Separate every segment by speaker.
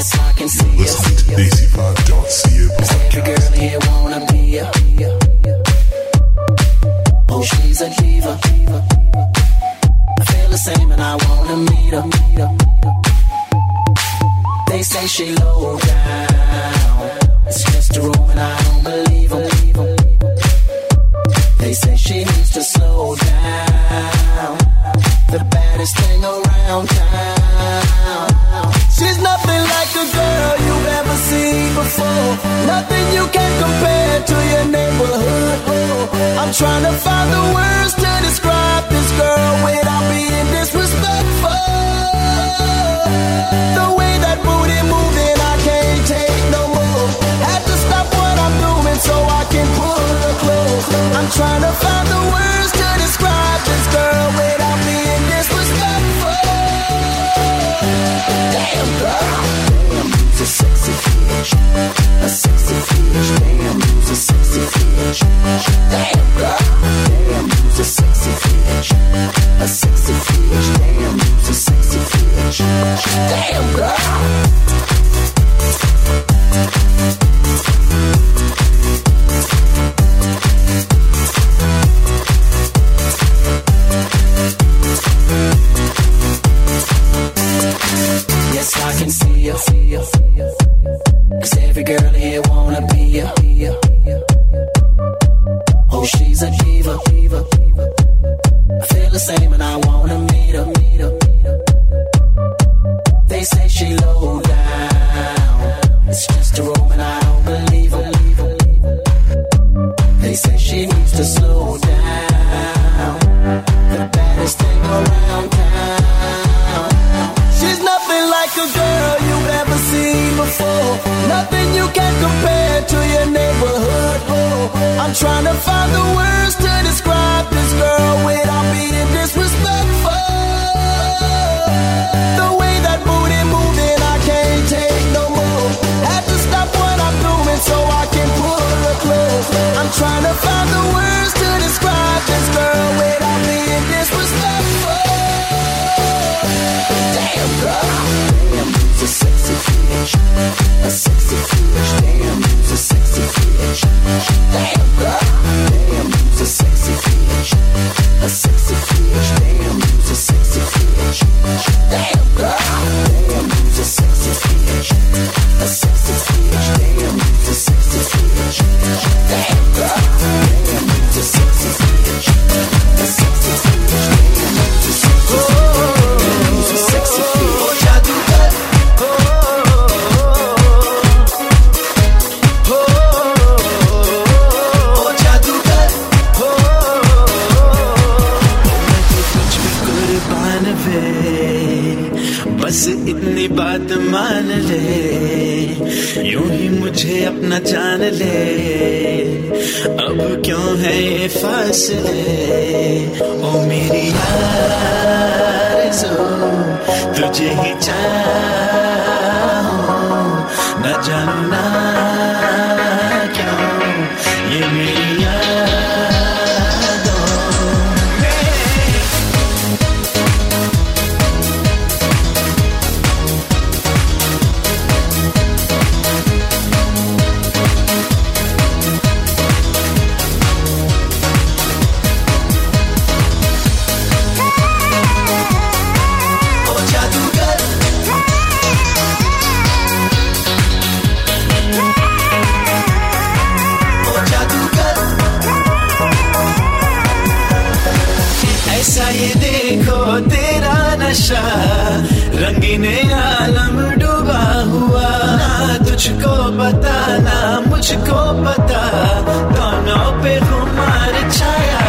Speaker 1: Yes, I can see
Speaker 2: Listen to Desi5.ca
Speaker 1: Every girl here wanna be. Oh, she's a. I feel the same and I wanna meet her. They say she low down. It's just a and I don't. They say she needs to slow down. The baddest thing around town. She's nothing like a girl you've ever seen before. Nothing you can compare to your neighborhood. I'm trying to find the words to describe this girl without being disrespectful. The way that booty moving, I can't take no more. Had to stop what I'm doing so I can pull her close. I'm trying to find the words to describe this Damn a sexy bitch. Damn, you's a sexy bitch. Damn girl, na janna
Speaker 3: ऐसा ये देखो तेरा नशा, रंगीने आलम डूबा हुआ। तुझको पता, ना मुझको पता, दोनों पे खुमार छाया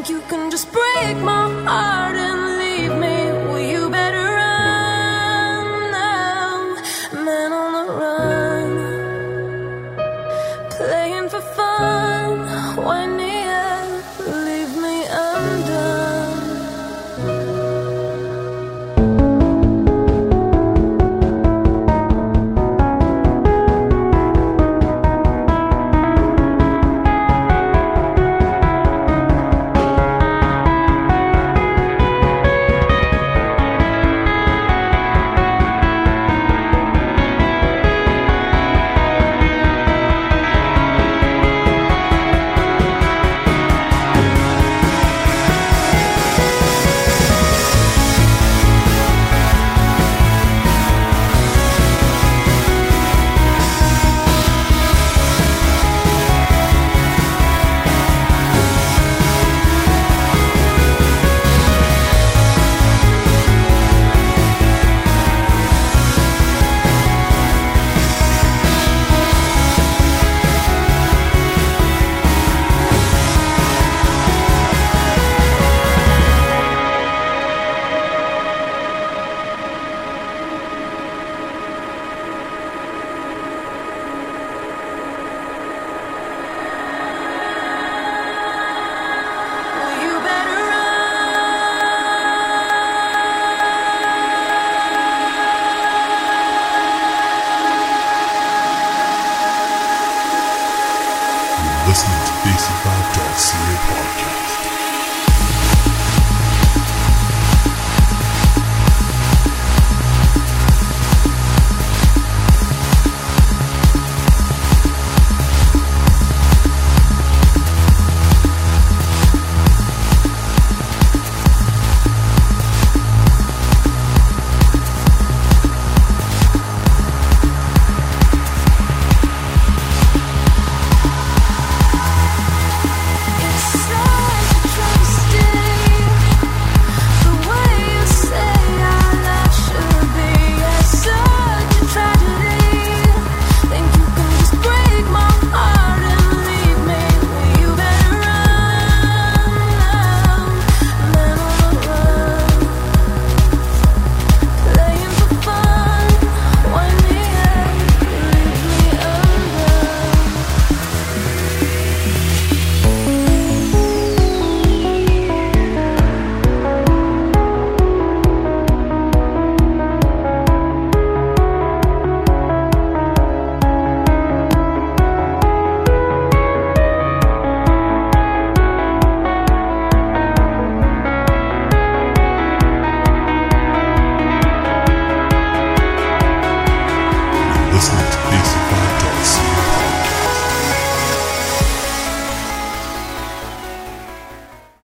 Speaker 4: Think you can just break my